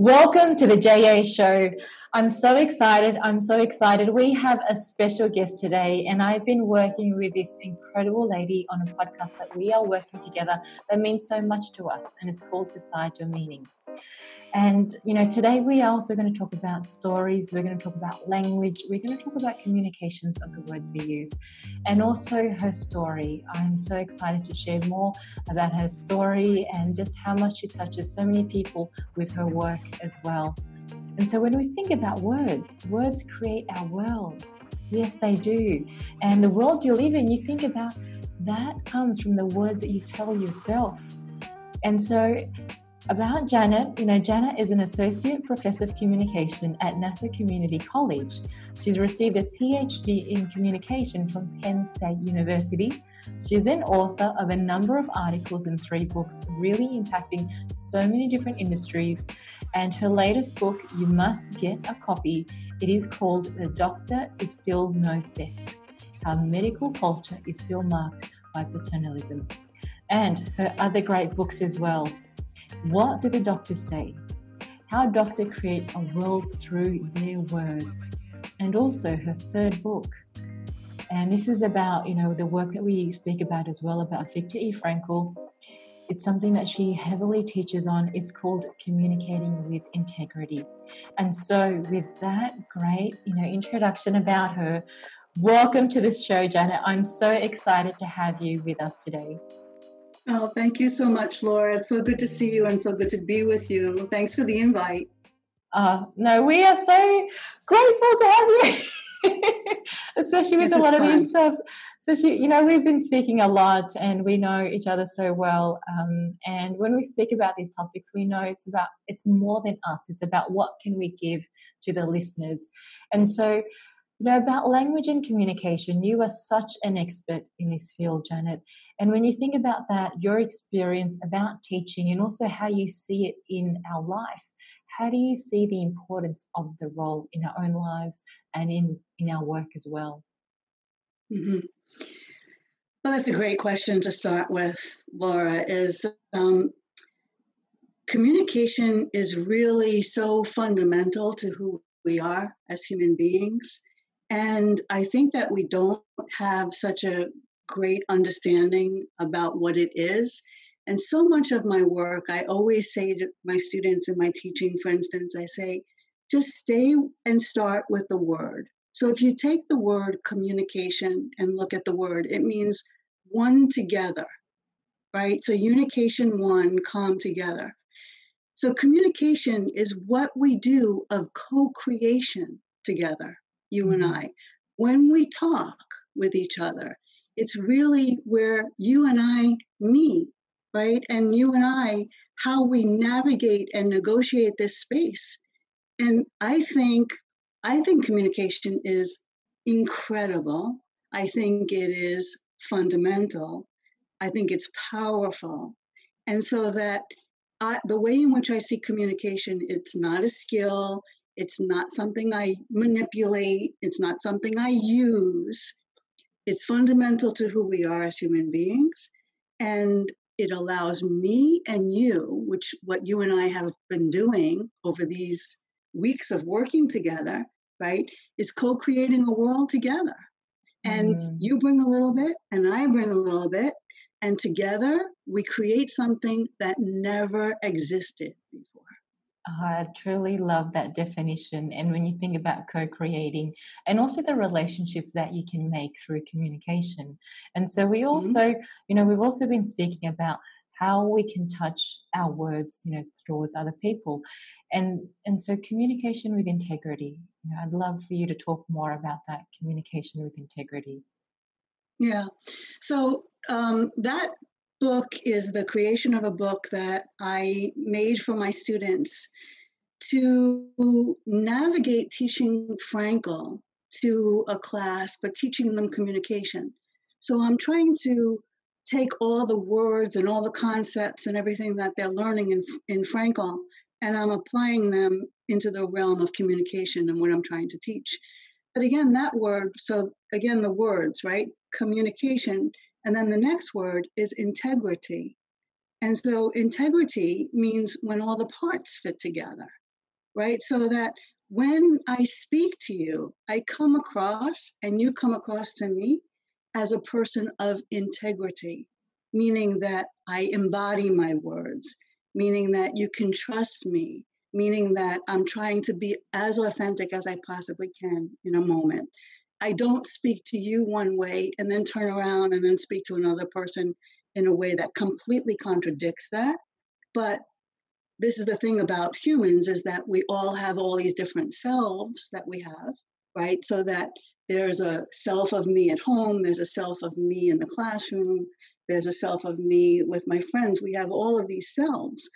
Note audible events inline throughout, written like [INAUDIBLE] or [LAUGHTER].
Welcome to the JA show. I'm so excited. I'm so excited. We have a special guest today, and I've been working with this incredible lady on a podcast that we are working together that means so much to us, and it's called Decide Your Meaning. And, you know, today we are also going to talk about stories, we're going to talk about language, we're going to talk about communications of the words we use, and also her story. I'm so excited to share more about her story and just how much she touches so many people with her work as well. And so when we think about words, words create our worlds. Yes, they do. And the world you live in, you think about that comes from the words that you tell yourself. And so about Janet, you know, Janet is an associate professor of communication at Nassau Community College. She's received a PhD in communication from Penn State University. She's an author of a number of articles and three books, really impacting so many different industries. And her latest book, you must get a copy. It is called The Doctor is Still Knows Best How Medical Culture is Still Marked by Paternalism. And her other great books as well what do the doctors say? How doctor create a world through their words? And also her third book. And this is about, you know, the work that we speak about as well about Viktor E. Frankl. It's something that she heavily teaches on. It's called communicating with integrity. And so with that great, you know, introduction about her, welcome to the show, Janet. I'm so excited to have you with us today. Oh, thank you so much, Laura. It's so good to see you and so good to be with you. Thanks for the invite. Uh, no, we are so grateful to have you, [LAUGHS] especially with this a lot of new stuff. Especially, you know, we've been speaking a lot and we know each other so well. Um, and when we speak about these topics, we know it's about, it's more than us. It's about what can we give to the listeners. And so you know, about language and communication, you are such an expert in this field, Janet. And when you think about that, your experience about teaching and also how you see it in our life, how do you see the importance of the role in our own lives and in, in our work as well? Mm-hmm. Well, that's a great question to start with, Laura. Is um, communication is really so fundamental to who we are as human beings. And I think that we don't have such a great understanding about what it is. And so much of my work, I always say to my students in my teaching, for instance, I say, just stay and start with the word. So if you take the word communication and look at the word, it means one together, right? So unication one, come together. So communication is what we do of co creation together you and mm-hmm. I. When we talk with each other, it's really where you and I meet, right? And you and I, how we navigate and negotiate this space. And I think, I think communication is incredible. I think it is fundamental. I think it's powerful. And so that I, the way in which I see communication, it's not a skill, it's not something I manipulate, it's not something I use. It's fundamental to who we are as human beings. And it allows me and you, which what you and I have been doing over these weeks of working together, right, is co creating a world together. And mm. you bring a little bit, and I bring a little bit, and together we create something that never existed before. I truly love that definition. And when you think about co creating and also the relationships that you can make through communication. And so, we mm-hmm. also, mm-hmm. you know, we've also been speaking about how we can touch our words, you know, towards other people. And, and so, communication with integrity. You know, I'd love for you to talk more about that communication with integrity. Yeah. So, um, that book is the creation of a book that I made for my students to navigate teaching Frankl to a class, but teaching them communication. So I'm trying to take all the words and all the concepts and everything that they're learning in, in Frankl, and I'm applying them into the realm of communication and what I'm trying to teach. But again, that word, so again, the words, right? Communication and then the next word is integrity. And so integrity means when all the parts fit together. right? So that when I speak to you, I come across and you come across to me as a person of integrity, meaning that I embody my words, meaning that you can trust me, meaning that I'm trying to be as authentic as I possibly can in a moment. I don't speak to you one way and then turn around and then speak to another person in a way that completely contradicts that. But this is the thing about humans is that we all have all these different selves that we have, right? So that there's a self of me at home, there's a self of me in the classroom, there's a self of me with my friends. We have all of these selves.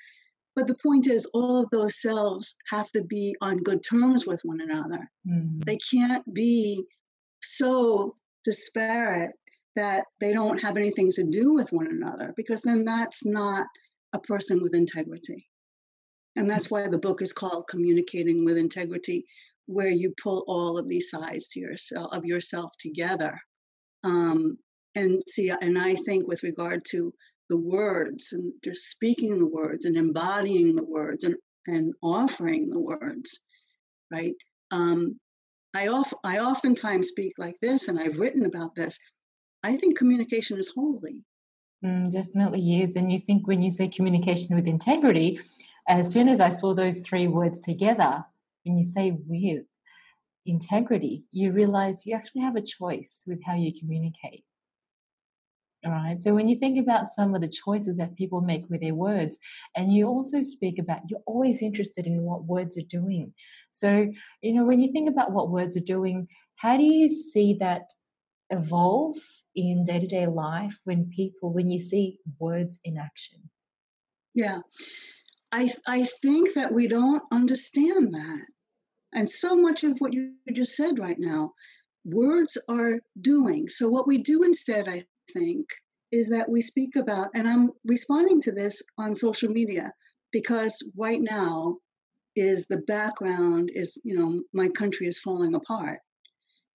But the point is, all of those selves have to be on good terms with one another. Mm. They can't be so disparate that they don't have anything to do with one another, because then that's not a person with integrity. And that's why the book is called Communicating with Integrity, where you pull all of these sides to yourself of yourself together. Um, and see, and I think with regard to the words and just speaking the words and embodying the words and, and offering the words, right? Um, I, off, I oftentimes speak like this, and I've written about this. I think communication is holy. Mm, definitely is. And you think when you say communication with integrity, as soon as I saw those three words together, when you say with integrity, you realize you actually have a choice with how you communicate. Right. So when you think about some of the choices that people make with their words, and you also speak about, you're always interested in what words are doing. So, you know, when you think about what words are doing, how do you see that evolve in day to day life when people, when you see words in action? Yeah. I, I think that we don't understand that. And so much of what you just said right now, words are doing. So, what we do instead, I think is that we speak about, and I'm responding to this on social media because right now is the background is, you know, my country is falling apart.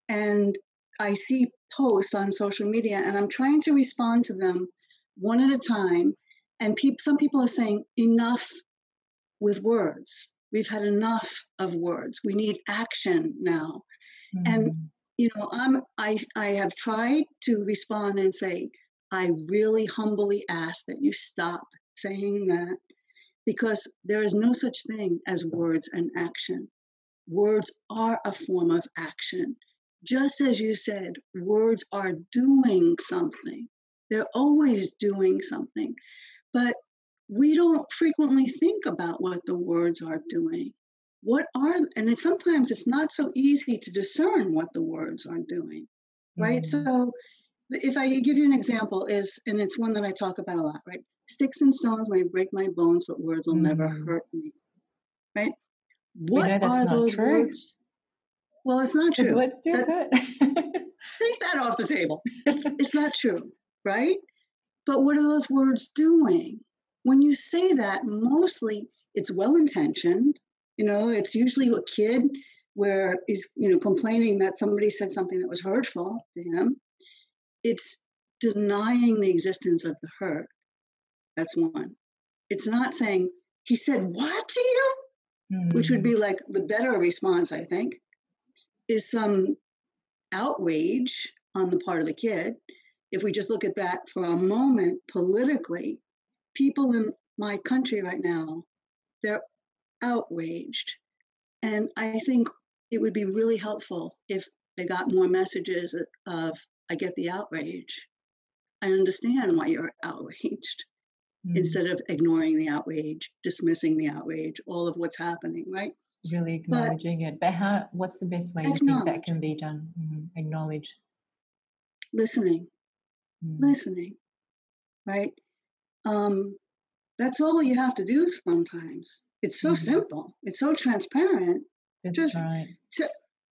And I see posts on social media and I'm trying to respond to them one at a time. And pe- some people are saying, enough with words. We've had enough of words. We need action now. Mm-hmm. And you know, I'm I I have tried to respond and say, I really humbly ask that you stop saying that because there is no such thing as words and action. Words are a form of action. Just as you said, words are doing something. They're always doing something. But we don't frequently think about what the words are doing what are and it's sometimes it's not so easy to discern what the words are doing right? Mm-hmm. so if i give you an example is and it's one that i talk about a lot right? Sticks and stones may break my bones but words will mm-hmm. never hurt me right? What are those true. words? Well it's not true. words do that, [LAUGHS] take that off the table. It's, [LAUGHS] it's not true right? But what are those words doing? When you say that mostly it's well intentioned you know, it's usually a kid where he's, you know, complaining that somebody said something that was hurtful to him. It's denying the existence of the hurt. That's one. It's not saying, he said what to you? Mm-hmm. Which would be mm. like the better response, I think, is some outrage on the part of the kid. If we just look at that for a moment politically, people in my country right now, they're outraged. And I think it would be really helpful if they got more messages of, I get the outrage. I understand why you're outraged. Mm. Instead of ignoring the outrage, dismissing the outrage, all of what's happening, right? Really acknowledging but it. But how what's the best way you think that can be done? Mm-hmm. Acknowledge. Listening. Mm. Listening. Right? Um, that's all you have to do sometimes. It's so mm-hmm. simple. It's so transparent. That's Just right. T-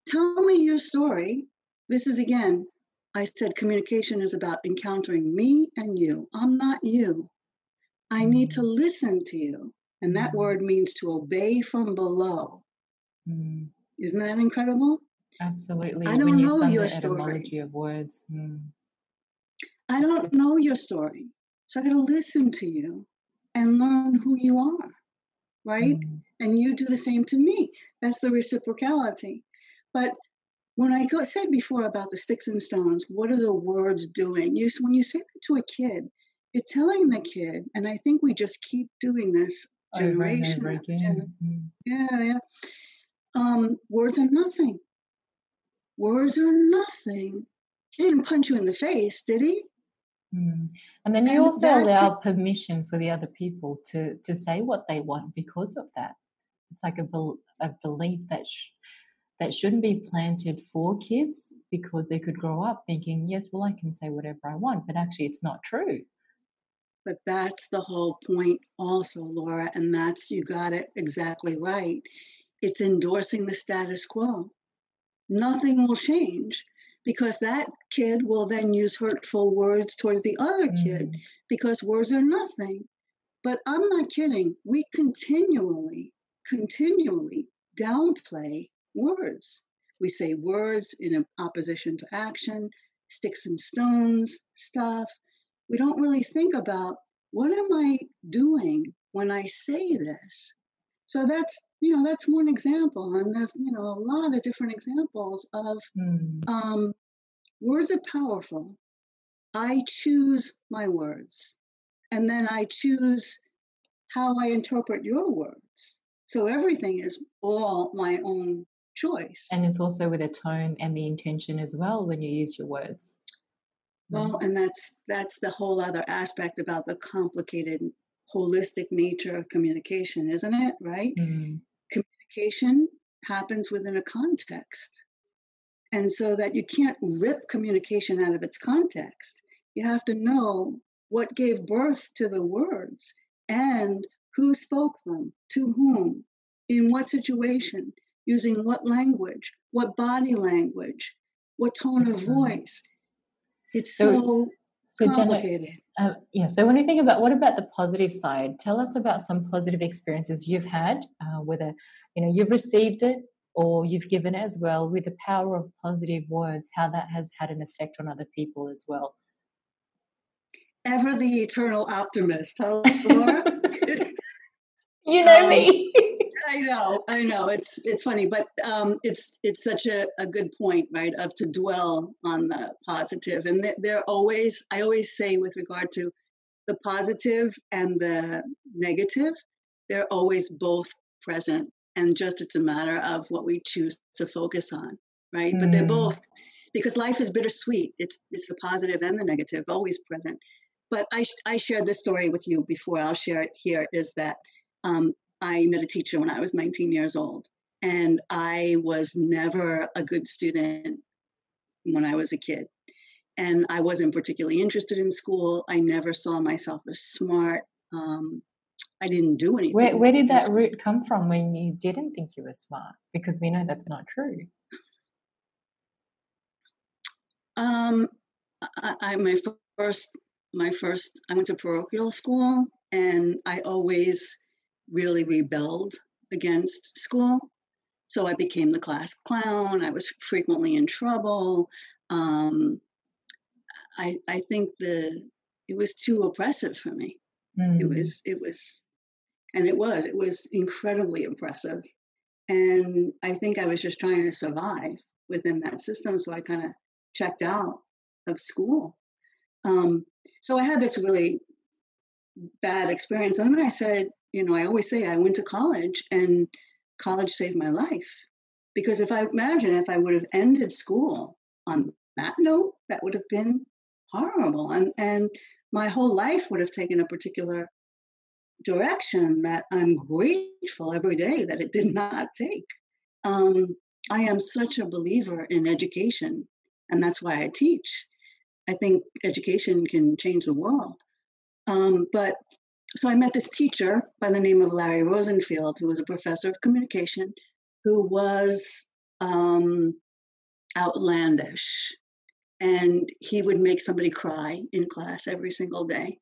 tell me your story. This is again, I said communication is about encountering me and you. I'm not you. I mm-hmm. need to mm-hmm. listen to you. And that mm-hmm. word means to obey from below. Mm-hmm. Isn't that incredible? Absolutely. I don't know your story. of words. Mm. I don't know your story. So I got to listen to you and learn who you are right? Mm. and you do the same to me. That's the reciprocality. But when I said before about the sticks and stones, what are the words doing? You, when you say that to a kid, you're telling the kid, and I think we just keep doing this generation over again. Mm. Yeah, yeah. Um, words are nothing. Words are nothing. He didn't punch you in the face, did he? Mm. And then you and also allow permission for the other people to to say what they want because of that. It's like a, a belief that sh- that shouldn't be planted for kids because they could grow up thinking, yes, well, I can say whatever I want, but actually, it's not true. But that's the whole point, also, Laura, and that's you got it exactly right. It's endorsing the status quo. Nothing will change because that kid will then use hurtful words towards the other mm. kid because words are nothing. But I'm not kidding. We continually, continually downplay words. We say words in opposition to action, sticks and stones stuff. We don't really think about what am I doing when I say this? So that's you know that's one example, and there's you know a lot of different examples of mm. um, words are powerful. I choose my words, and then I choose how I interpret your words. So everything is all my own choice. And it's also with a tone and the intention as well when you use your words. Well, and that's that's the whole other aspect about the complicated holistic nature of communication, isn't it? Right? Mm-hmm. Communication happens within a context. And so that you can't rip communication out of its context. You have to know what gave birth to the words and who spoke them, to whom, in what situation, using what language, what body language, what tone That's of right. voice. It's so, so, so complicated. uh, yeah. So when you think about what about the positive side? Tell us about some positive experiences you've had, uh, whether you know you've received it or you've given as well, with the power of positive words, how that has had an effect on other people as well. Ever the eternal optimist, huh, Laura? [LAUGHS] [LAUGHS] you know um, me. I know, I know. It's it's funny, but um, it's it's such a, a good point, right? Of to dwell on the positive, and they're always. I always say with regard to the positive and the negative, they're always both present, and just it's a matter of what we choose to focus on, right? Mm. But they're mm. both because life is bittersweet. It's it's the positive and the negative always present. But I I shared this story with you before. I'll share it here. Is that um, I met a teacher when I was 19 years old, and I was never a good student when I was a kid. And I wasn't particularly interested in school. I never saw myself as smart. Um, I didn't do anything. Where, where did that root come from when you didn't think you were smart? Because we know that's not true. Um, I, I my first my first I went to parochial school, and I always really rebelled against school. So I became the class clown. I was frequently in trouble. Um, I, I think the it was too oppressive for me. Mm. It was it was, and it was it was incredibly impressive. And I think I was just trying to survive within that system. So I kind of checked out of school. Um, so I had this really bad experience. And then I said, you know, I always say I went to college and college saved my life. Because if I imagine if I would have ended school on that note, that would have been horrible. And and my whole life would have taken a particular direction that I'm grateful every day that it did [LAUGHS] not take. Um, I am such a believer in education, and that's why I teach. I think education can change the world. Um, but so I met this teacher by the name of Larry Rosenfield, who was a professor of communication, who was um, outlandish. And he would make somebody cry in class every single day.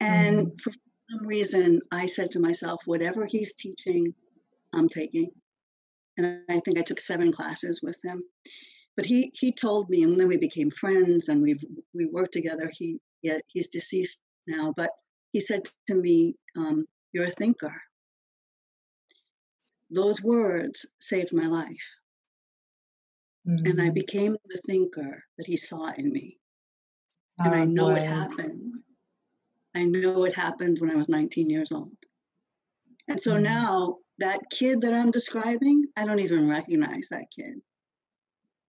And mm. for some reason, I said to myself, whatever he's teaching, I'm taking. And I think I took seven classes with him. But he he told me, and then we became friends, and we we worked together. He, he he's deceased now, but he said to me, um, You're a thinker. those words saved my life. Mm-hmm. And I mm. became the thinker that he saw in me. Oh, and I know boys. it happened. I know it happened when I was 19 years old. And so mm-hmm. now that kid that I'm describing, I don't even recognize that kid.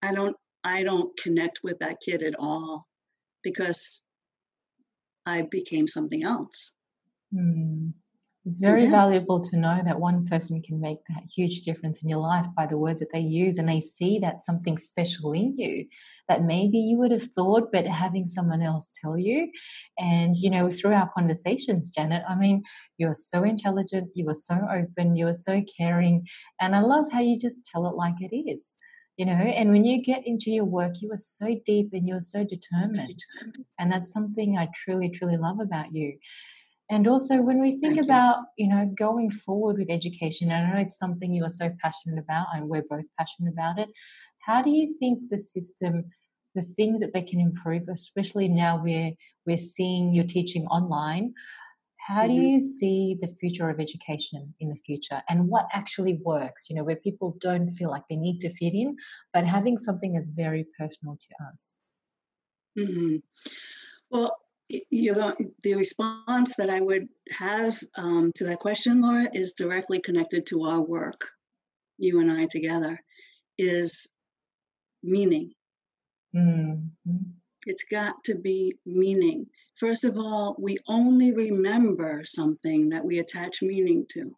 I don't I don't connect with that kid at all because I became something else. Mm. It's very yeah. valuable to know that one person can make that huge difference in your life by the words that they use, and they see that something special in you that maybe you would have thought, but having someone else tell you. And, you know, through our conversations, Janet, I mean, you're so intelligent, you are so open, you are so caring. And I love how you just tell it like it is you know and when you get into your work you are so deep and you're so determined and that's something i truly truly love about you and also when we think Thank about you. you know going forward with education i know it's something you are so passionate about and we're both passionate about it how do you think the system the things that they can improve especially now we're we're seeing you're teaching online how mm-hmm. do you see the future of education in the future and what actually works you know where people don't feel like they need to fit in but having something that's very personal to us mm-hmm. well you know the response that i would have um, to that question laura is directly connected to our work you and i together is meaning mm-hmm. it's got to be meaning First of all, we only remember something that we attach meaning to.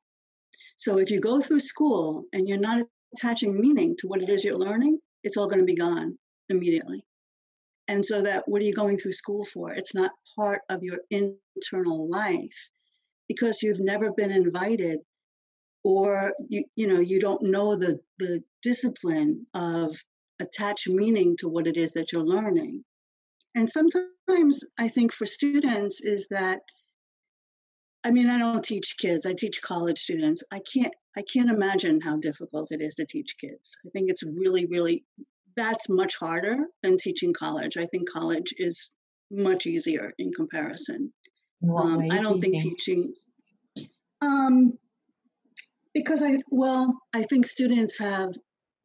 So if you go through school and you're not attaching meaning to what it is you're learning, it's all going to be gone immediately. And so that what are you going through school for? It's not part of your internal life because you've never been invited or you you know you don't know the the discipline of attach meaning to what it is that you're learning. And sometimes I think for students is that I mean, I don't teach kids. I teach college students. I can't I can't imagine how difficult it is to teach kids. I think it's really really that's much harder than teaching college. I think college is much easier in comparison. Um, I don't think teaching um, because I well, I think students have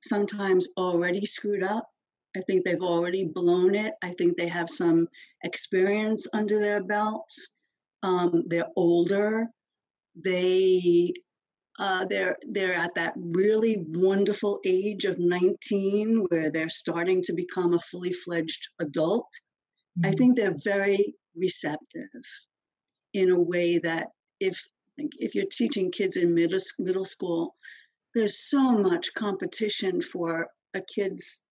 sometimes already screwed up I think they've already blown it. I think they have some experience under their belts. Um, they're older. They uh, they're they're at that really wonderful age of 19 where they're starting to become a fully fledged adult. Mm-hmm. I think they're very receptive in a way that if if you're teaching kids in middle middle school, there's so much competition for a kid's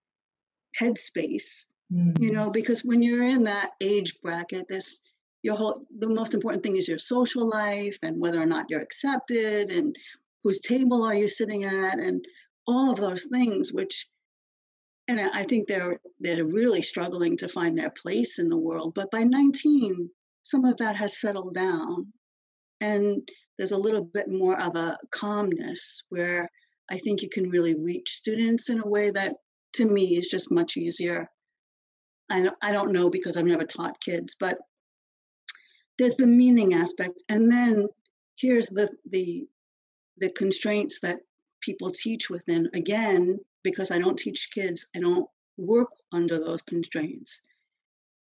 headspace mm. you know because when you're in that age bracket this your whole the most important thing is your social life and whether or not you're accepted and whose table are you sitting at and all of those things which and i think they're they're really struggling to find their place in the world but by 19 some of that has settled down and there's a little bit more of a calmness where i think you can really reach students in a way that to me is just much easier. I I don't know because I've never taught kids, but there's the meaning aspect, and then here's the the the constraints that people teach within. Again, because I don't teach kids, I don't work under those constraints.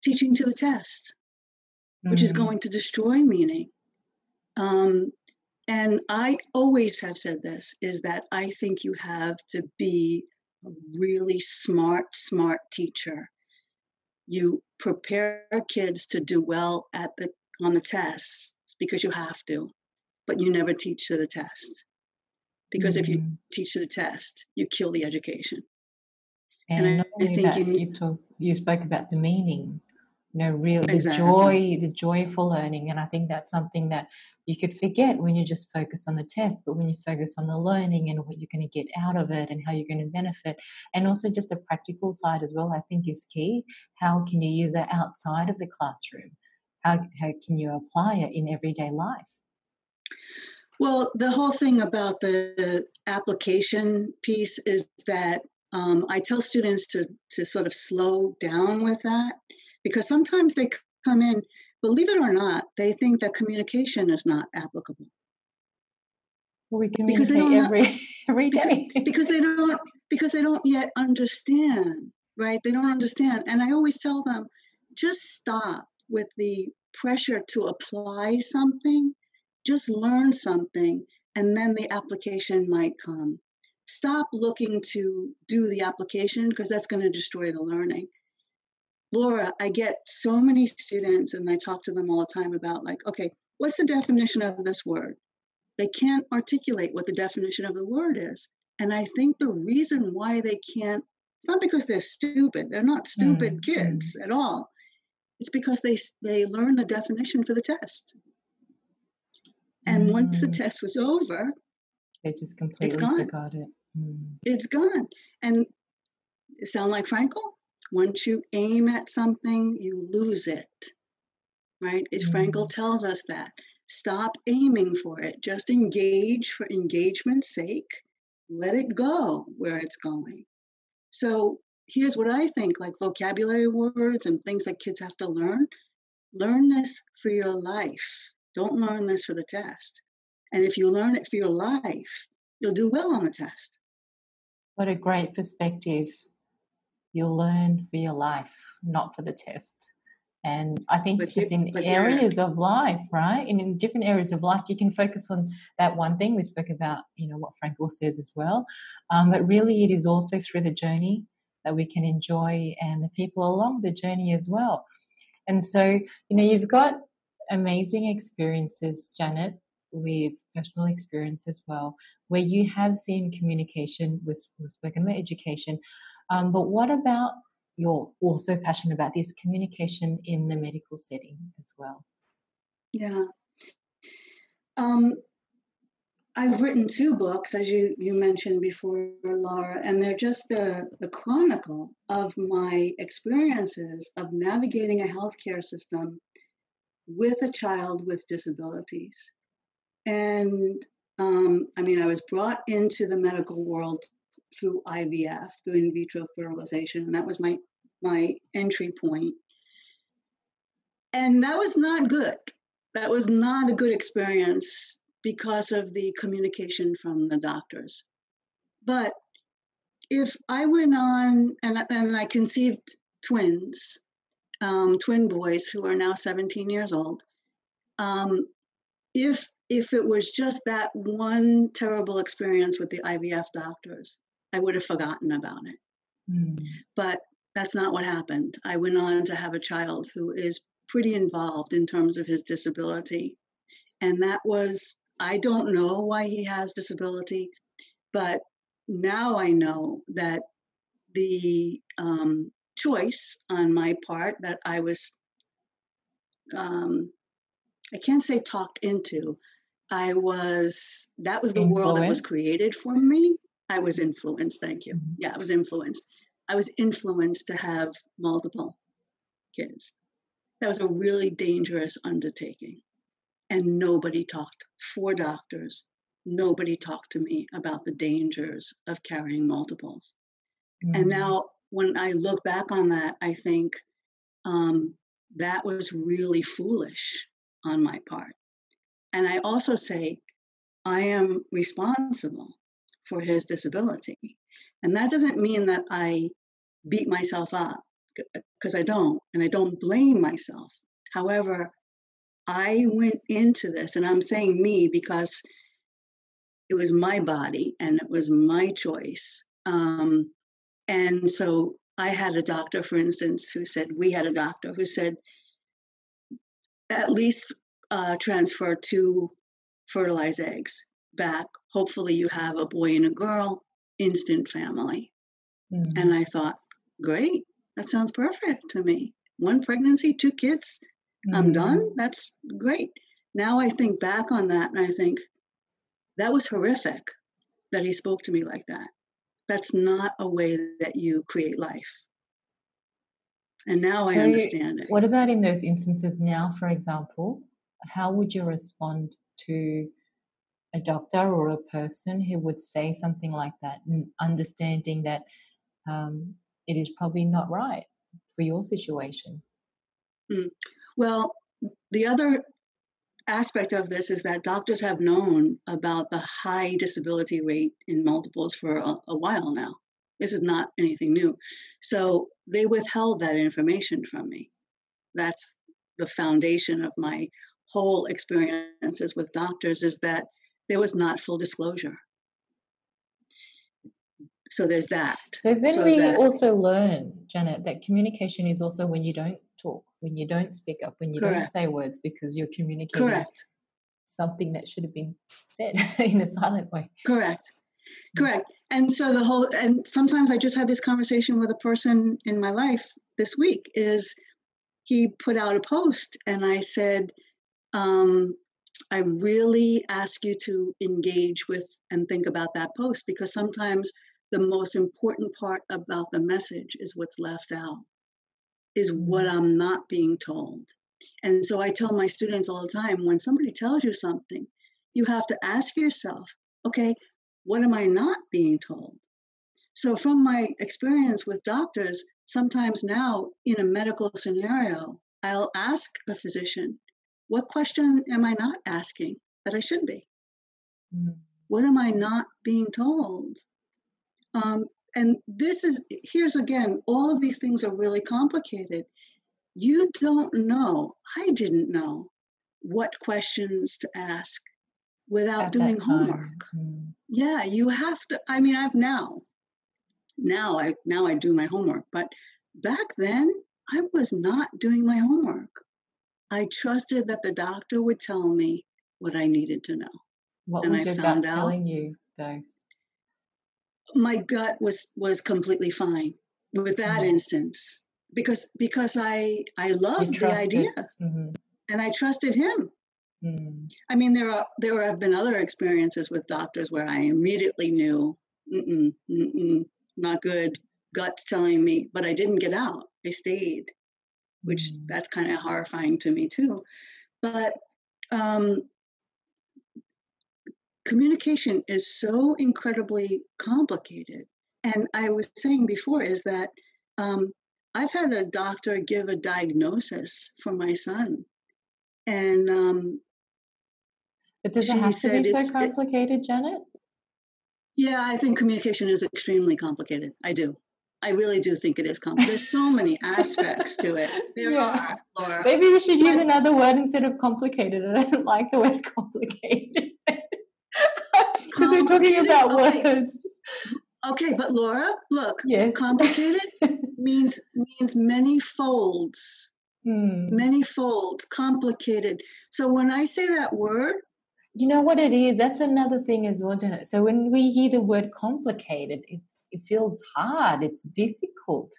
Teaching to the test, mm-hmm. which is mm-hmm. going to destroy meaning. Um, and I always have said this is that I think you have to be a really smart, smart teacher. You prepare kids to do well at the on the tests because you have to, but you never teach to the test. Because mm-hmm. if you mm-hmm. teach to the test, you kill the education. And, and I, I, think you, you talk, you spoke about the meaning you know real the exactly. joy the joyful learning and i think that's something that you could forget when you're just focused on the test but when you focus on the learning and what you're going to get out of it and how you're going to benefit and also just the practical side as well i think is key how can you use it outside of the classroom how, how can you apply it in everyday life well the whole thing about the application piece is that um, i tell students to, to sort of slow down with that because sometimes they come in, believe it or not, they think that communication is not applicable. We communicate every [LAUGHS] every day because, because they don't because they don't yet understand, right? They don't understand, and I always tell them, just stop with the pressure to apply something. Just learn something, and then the application might come. Stop looking to do the application because that's going to destroy the learning. Laura, I get so many students, and I talk to them all the time about, like, okay, what's the definition of this word? They can't articulate what the definition of the word is. And I think the reason why they can't, it's not because they're stupid, they're not stupid mm-hmm. kids at all. It's because they, they learn the definition for the test. And mm-hmm. once the mm. test was over, they just completely forgot it. Mm. It's gone. And sound like Frankl? Once you aim at something, you lose it. Right? If mm. Frankl tells us that. Stop aiming for it. Just engage for engagement's sake. Let it go where it's going. So here's what I think like vocabulary words and things that kids have to learn. Learn this for your life. Don't learn this for the test. And if you learn it for your life, you'll do well on the test. What a great perspective. You'll learn for your life, not for the test. And I think but just in areas of life, right? And in different areas of life, you can focus on that one thing. We spoke about, you know, what Frankl says as well. Um, but really, it is also through the journey that we can enjoy and the people along the journey as well. And so, you know, you've got amazing experiences, Janet, with personal experience as well, where you have seen communication with, with word education. Um, but what about you're also passionate about this communication in the medical setting as well? Yeah. Um, I've written two books, as you, you mentioned before, Laura, and they're just the, the chronicle of my experiences of navigating a healthcare system with a child with disabilities. And um, I mean, I was brought into the medical world through IVF, through in vitro fertilization, and that was my my entry point. And that was not good. That was not a good experience because of the communication from the doctors. But if I went on and, and I conceived twins, um, twin boys who are now 17 years old, um, if if it was just that one terrible experience with the IVF doctors, I would have forgotten about it. Mm. But that's not what happened. I went on to have a child who is pretty involved in terms of his disability. And that was, I don't know why he has disability, but now I know that the um, choice on my part that I was, um, I can't say talked into, I was, that was the influenced. world that was created for me. I was influenced, thank you. Mm-hmm. Yeah, I was influenced. I was influenced to have multiple kids. That was a really dangerous undertaking. And nobody talked, four doctors, nobody talked to me about the dangers of carrying multiples. Mm-hmm. And now, when I look back on that, I think um, that was really foolish on my part. And I also say, I am responsible for his disability. And that doesn't mean that I beat myself up because I don't, and I don't blame myself. However, I went into this, and I'm saying me because it was my body and it was my choice. Um, and so I had a doctor, for instance, who said, we had a doctor who said, at least uh, transfer two fertilized eggs back. Hopefully, you have a boy and a girl, instant family. Mm-hmm. And I thought, great, that sounds perfect to me. One pregnancy, two kids, mm-hmm. I'm done. That's great. Now I think back on that and I think that was horrific that he spoke to me like that. That's not a way that you create life. And now so I understand it. What about in those instances now, for example? how would you respond to a doctor or a person who would say something like that, understanding that um, it is probably not right for your situation? Mm. Well, the other aspect of this is that doctors have known about the high disability rate in multiples for a, a while now. This is not anything new. So they withheld that information from me. That's the foundation of my whole experiences with doctors is that there was not full disclosure. So there's that. So then so we that, also learn, Janet, that communication is also when you don't talk, when you don't speak up, when you correct. don't say words because you're communicating correct. something that should have been said [LAUGHS] in a silent way. Correct. Mm. Correct. And so the whole and sometimes I just had this conversation with a person in my life this week is he put out a post and I said, um, I really ask you to engage with and think about that post because sometimes the most important part about the message is what's left out, is what mm-hmm. I'm not being told. And so I tell my students all the time when somebody tells you something, you have to ask yourself, okay, what am I not being told? So, from my experience with doctors, sometimes now in a medical scenario, I'll ask a physician, what question am I not asking that I should be? Mm-hmm. What am I not being told? Um, and this is, here's again, all of these things are really complicated. You don't know, I didn't know what questions to ask without At doing homework. Mm. Yeah, you have to, I mean, I've now, now I now I do my homework, but back then I was not doing my homework. I trusted that the doctor would tell me what I needed to know. What and was I your gut out, telling you, though? My gut was was completely fine with that mm-hmm. instance because because I I loved the idea mm-hmm. and I trusted him. Mm-hmm. I mean, there are there have been other experiences with doctors where I immediately knew, mm-mm, mm-mm, not good, guts telling me, but I didn't get out. I stayed, which mm. that's kind of horrifying to me too. But um, communication is so incredibly complicated. And I was saying before is that um, I've had a doctor give a diagnosis for my son. And um, but does it have to be so complicated, it, Janet? Yeah, I think communication is extremely complicated. I do. I really do think it is complicated. There's so many aspects to it. There yeah. are, Laura. Maybe we should use another word instead of complicated. [LAUGHS] I don't like the word complicated because we're talking about okay. words. Okay, but Laura, look, yes. complicated [LAUGHS] means means many folds. Hmm. Many folds, complicated. So when I say that word, you know what it is. That's another thing as well. So when we hear the word complicated, it it feels hard. It's difficult.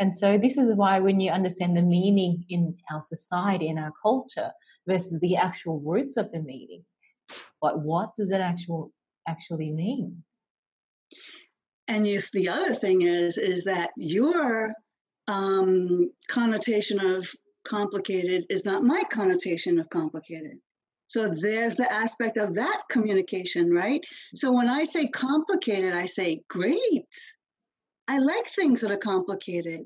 And so this is why when you understand the meaning in our society, in our culture, versus the actual roots of the meaning, but what does it actual actually mean? And yes, the other thing is is that your um, connotation of complicated is not my connotation of complicated. So there's the aspect of that communication, right? So when I say complicated, I say great. I like things that are complicated.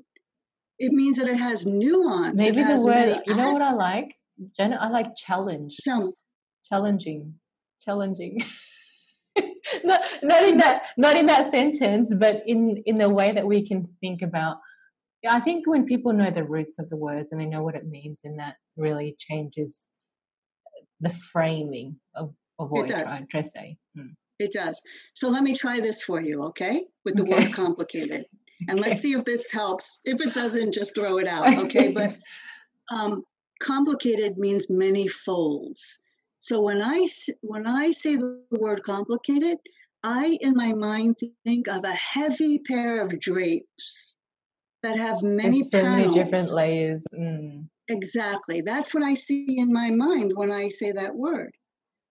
It means that it has nuance. Maybe the word, you know what I like? Jenna, I like challenge. Challenging challenging. [LAUGHS] [LAUGHS] not, not in that not in that sentence, but in in the way that we can think about. Yeah, I think when people know the roots of the words and they know what it means, and that really changes the framing of, of what you're trying to say. Hmm. It does. So let me try this for you, okay? With the okay. word complicated. [LAUGHS] And okay. let's see if this helps. If it doesn't, just throw it out, [LAUGHS] okay? but um, complicated means many folds. So when I when I say the word complicated, I in my mind think of a heavy pair of drapes that have many so panels. many different layers. Mm. Exactly. That's what I see in my mind when I say that word.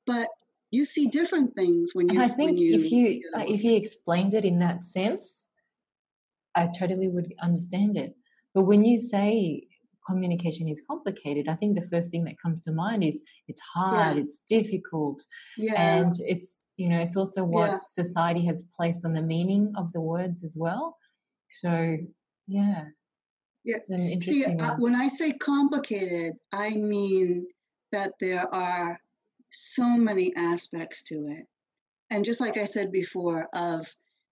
But you see different things when you. And I think you, if you if you explained it in that sense, I totally would understand it. But when you say communication is complicated, I think the first thing that comes to mind is it's hard, yeah. it's difficult, yeah. and it's you know it's also what yeah. society has placed on the meaning of the words as well. So yeah, yeah. See, uh, when I say complicated, I mean that there are so many aspects to it. And just like I said before, of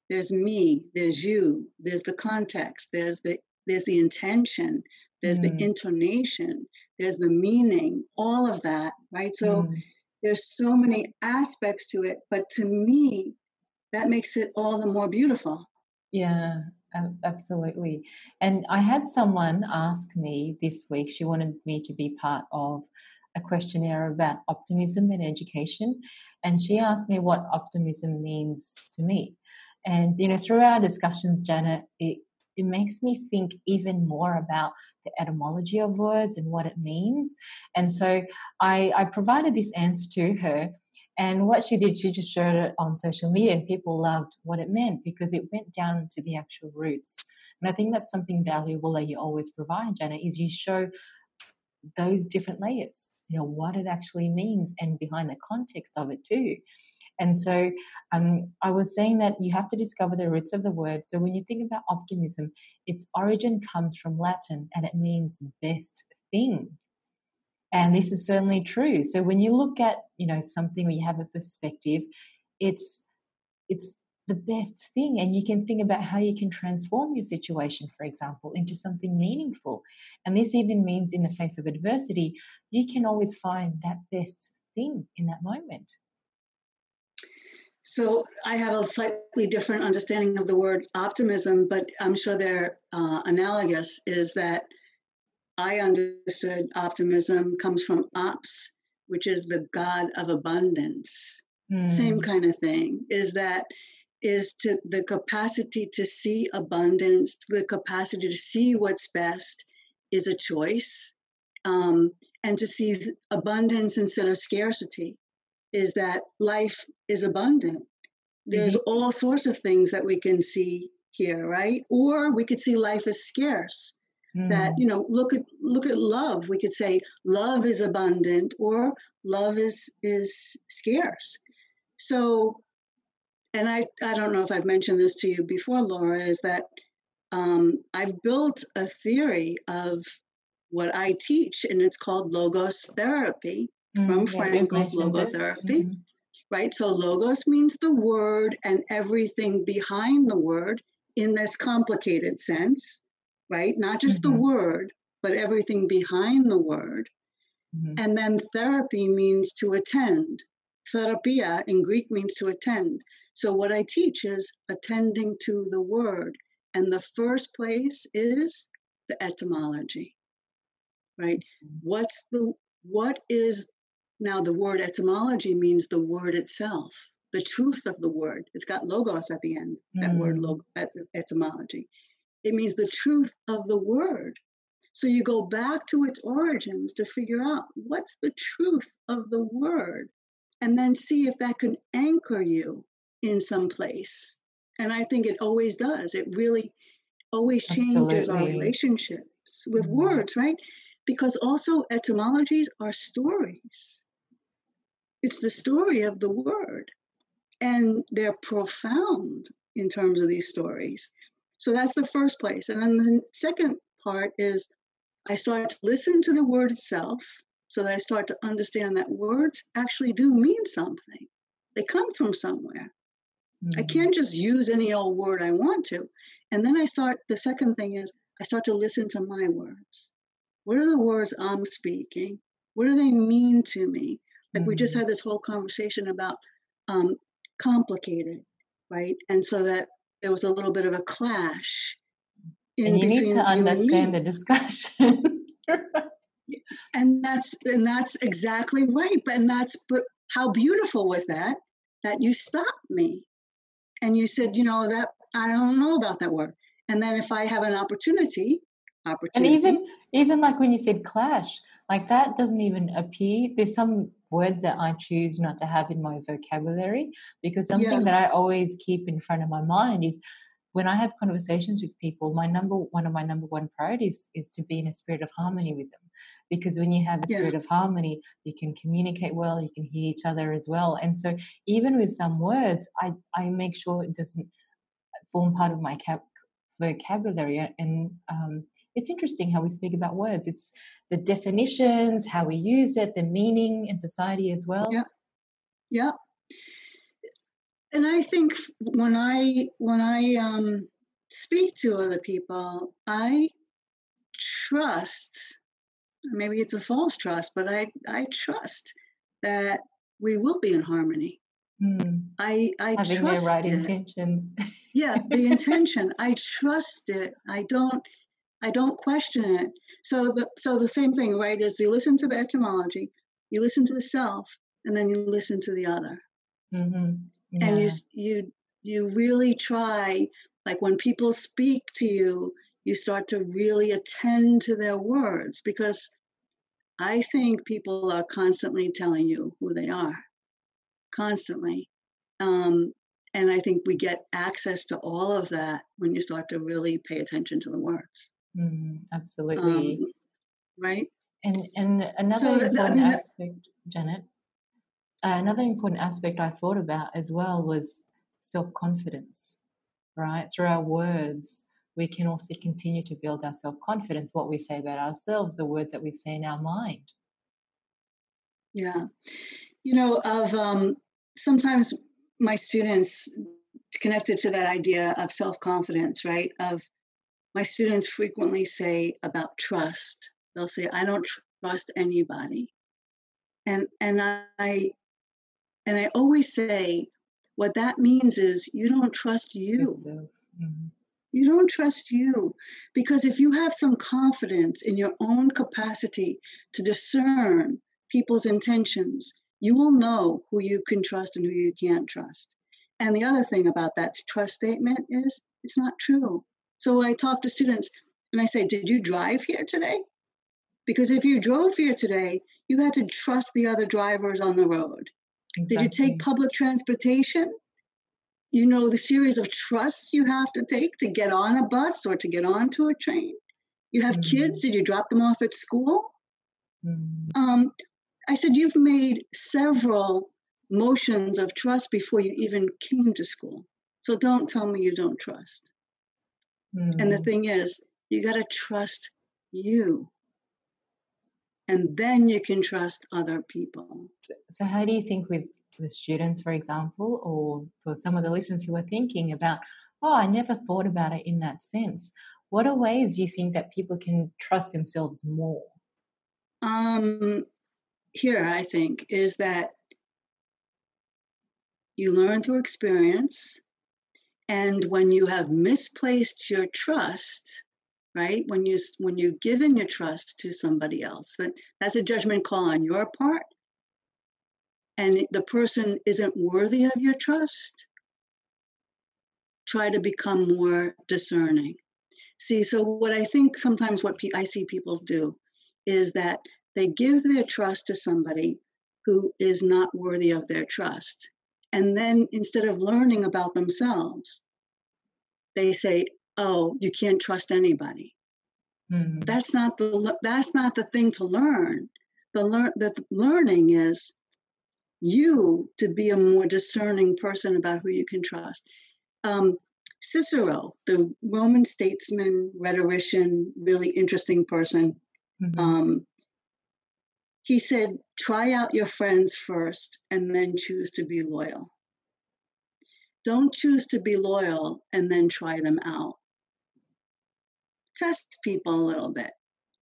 there's me, there's you, there's the context, there's the there's the intention, there's mm. the intonation, there's the meaning, all of that, right? So mm. there's so many aspects to it, but to me, that makes it all the more beautiful. Yeah, absolutely. And I had someone ask me this week, she wanted me to be part of a questionnaire about optimism in education. And she asked me what optimism means to me. And, you know, through our discussions, Janet, it, it makes me think even more about the etymology of words and what it means. And so I, I provided this answer to her. And what she did, she just shared it on social media, and people loved what it meant because it went down to the actual roots. And I think that's something valuable that you always provide, Janet, is you show those different layers, you know, what it actually means and behind the context of it too. And so um, I was saying that you have to discover the roots of the word. So when you think about optimism, its origin comes from Latin and it means best thing. And this is certainly true. So when you look at, you know, something where you have a perspective, it's it's the best thing. And you can think about how you can transform your situation, for example, into something meaningful. And this even means in the face of adversity, you can always find that best thing in that moment. So I have a slightly different understanding of the word optimism, but I'm sure they're uh, analogous. Is that I understood optimism comes from ops, which is the God of abundance. Mm. Same kind of thing. Is that is to the capacity to see abundance, the capacity to see what's best is a choice, um, and to see abundance instead of scarcity is that life is abundant. There's mm-hmm. all sorts of things that we can see here, right? Or we could see life as scarce. Mm. That you know, look at look at love. We could say love is abundant, or love is is scarce. So and I, I don't know if I've mentioned this to you before, Laura, is that um, I've built a theory of what I teach, and it's called logos therapy mm, from yeah, Frankl's logotherapy. Mm-hmm. Right? So, logos means the word and everything behind the word in this complicated sense, right? Not just mm-hmm. the word, but everything behind the word. Mm-hmm. And then therapy means to attend. Therapia in Greek means to attend. So, what I teach is attending to the word. And the first place is the etymology, right? Mm-hmm. What's the, what is, now the word etymology means the word itself, the truth of the word. It's got logos at the end, mm. that word mm. log, etymology. It means the truth of the word. So you go back to its origins to figure out what's the truth of the word and then see if that can anchor you in some place. And I think it always does. It really always changes Absolutely. our relationships with mm-hmm. words, right? Because also etymologies are stories. It's the story of the word. And they're profound in terms of these stories. So that's the first place. And then the second part is I start to listen to the word itself so that I start to understand that words actually do mean something. They come from somewhere. Mm-hmm. I can't just use any old word I want to. And then I start, the second thing is, I start to listen to my words. What are the words I'm speaking? What do they mean to me? Like mm-hmm. we just mm-hmm. had this whole conversation about um, complicated, right? And so that there was a little bit of a clash. and you need to understand the discussion. [LAUGHS] and that's and that's exactly right. But and that's but how beautiful was that that you stopped me and you said, you know, that I don't know about that word. And then if I have an opportunity, opportunity. And even even like when you said clash, like that doesn't even appear. There's some words that I choose not to have in my vocabulary because something yeah. that I always keep in front of my mind is when I have conversations with people, my number one of my number one priorities is to be in a spirit of harmony with them. Because when you have a spirit yeah. of harmony, you can communicate well, you can hear each other as well. And so even with some words, I, I make sure it doesn't form part of my cap- vocabulary. And um, it's interesting how we speak about words. It's the definitions, how we use it, the meaning in society as well. Yeah. Yeah. And I think when I when I um, speak to other people, I trust. Maybe it's a false trust, but I I trust that we will be in harmony. Mm. I I having trust their right it. intentions. [LAUGHS] yeah, the intention. I trust it. I don't I don't question it. So the so the same thing, right? Is you listen to the etymology, you listen to the self, and then you listen to the other, mm-hmm. yeah. and you you you really try. Like when people speak to you, you start to really attend to their words because I think people are constantly telling you who they are, constantly. Um, and I think we get access to all of that when you start to really pay attention to the words. Mm, absolutely. Um, right? And and another So, important I mean, that- aspect, Janet. Uh, another important aspect I thought about as well was self confidence. Right through our words, we can also continue to build our self confidence. What we say about ourselves, the words that we say in our mind. Yeah. You know, of um, sometimes my students connected to that idea of self confidence, right? Of my students frequently say about trust. They'll say, I don't trust anybody. And and I and I always say, what that means is you don't trust you. Mhm. You don't trust you. Because if you have some confidence in your own capacity to discern people's intentions, you will know who you can trust and who you can't trust. And the other thing about that trust statement is it's not true. So I talk to students and I say, Did you drive here today? Because if you drove here today, you had to trust the other drivers on the road. Did you take public transportation? You know the series of trusts you have to take to get on a bus or to get onto a train. You have kids. Did you drop them off at school? Mm, Um, I said you've made several motions of trust before you even came to school. So don't tell me you don't trust. And the mm. thing is, you got to trust you. And then you can trust other people. So, how do you think with the students, for example, or for some of the listeners who are thinking about, oh, I never thought about it in that sense? What are ways you think that people can trust themselves more? Um, here, I think, is that you learn through experience. And when you have misplaced your trust, right? When you when you've given your trust to somebody else, that that's a judgment call on your part, and the person isn't worthy of your trust. Try to become more discerning. See, so what I think sometimes what I see people do is that they give their trust to somebody who is not worthy of their trust. And then instead of learning about themselves, they say, "Oh, you can't trust anybody." Mm, That's not the that's not the thing to learn. The learn the learning is you to be a more discerning person about who you can trust. Um, Cicero, the Roman statesman, rhetorician, really interesting person, mhm. um, he said, try out your friends first and then choose to be loyal. Don't choose to be loyal and then try them out. Test people a little bit.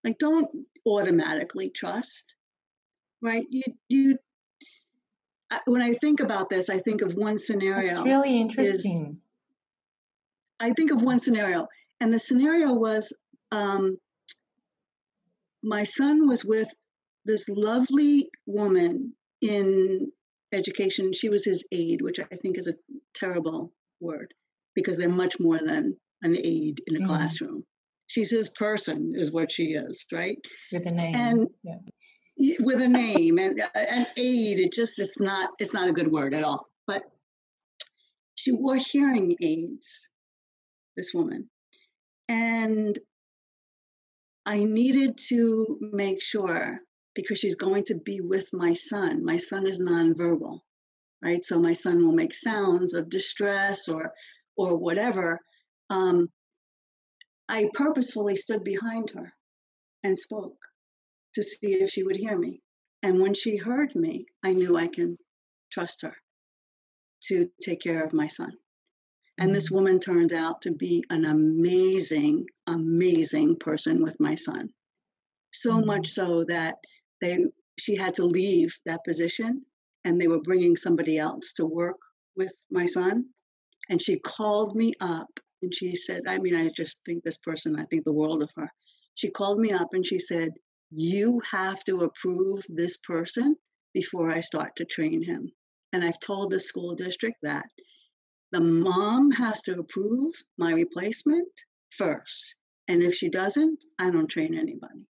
Like, don't automatically trust, right? You, you. When I think about this, I think of one scenario. It's really interesting. I think of one scenario, and the scenario was um, my son was with this lovely woman in education. She was his aide, which I think is a terrible word because they're much more than an aide in a Mhm. classroom. She's his person, is what she is, right? with a name. and- yeah. With a name and uh, an aide, it just is not. It's not a good word at all. But she wore hearing aids. This woman, and I needed to make sure because she's going to be with my son. My son is nonverbal, right? So my son will make sounds of distress or or whatever. Um, I purposefully stood behind her and spoke to see if she would hear me. And when she heard me, I knew I can trust her to take care of my son. And this mm. woman turned out to be an amazing, amazing person with my son. So mm-hmm. much so that they she had to leave that position and they were bringing somebody else to work with my son. And she called me up and she said, I mean, I just think this person, I think the world of her. She called me up and she said, You have to approve this person before I start to train him. And I've told the school district that the mom has to approve my replacement first. And if she doesn't, I don't train anybody.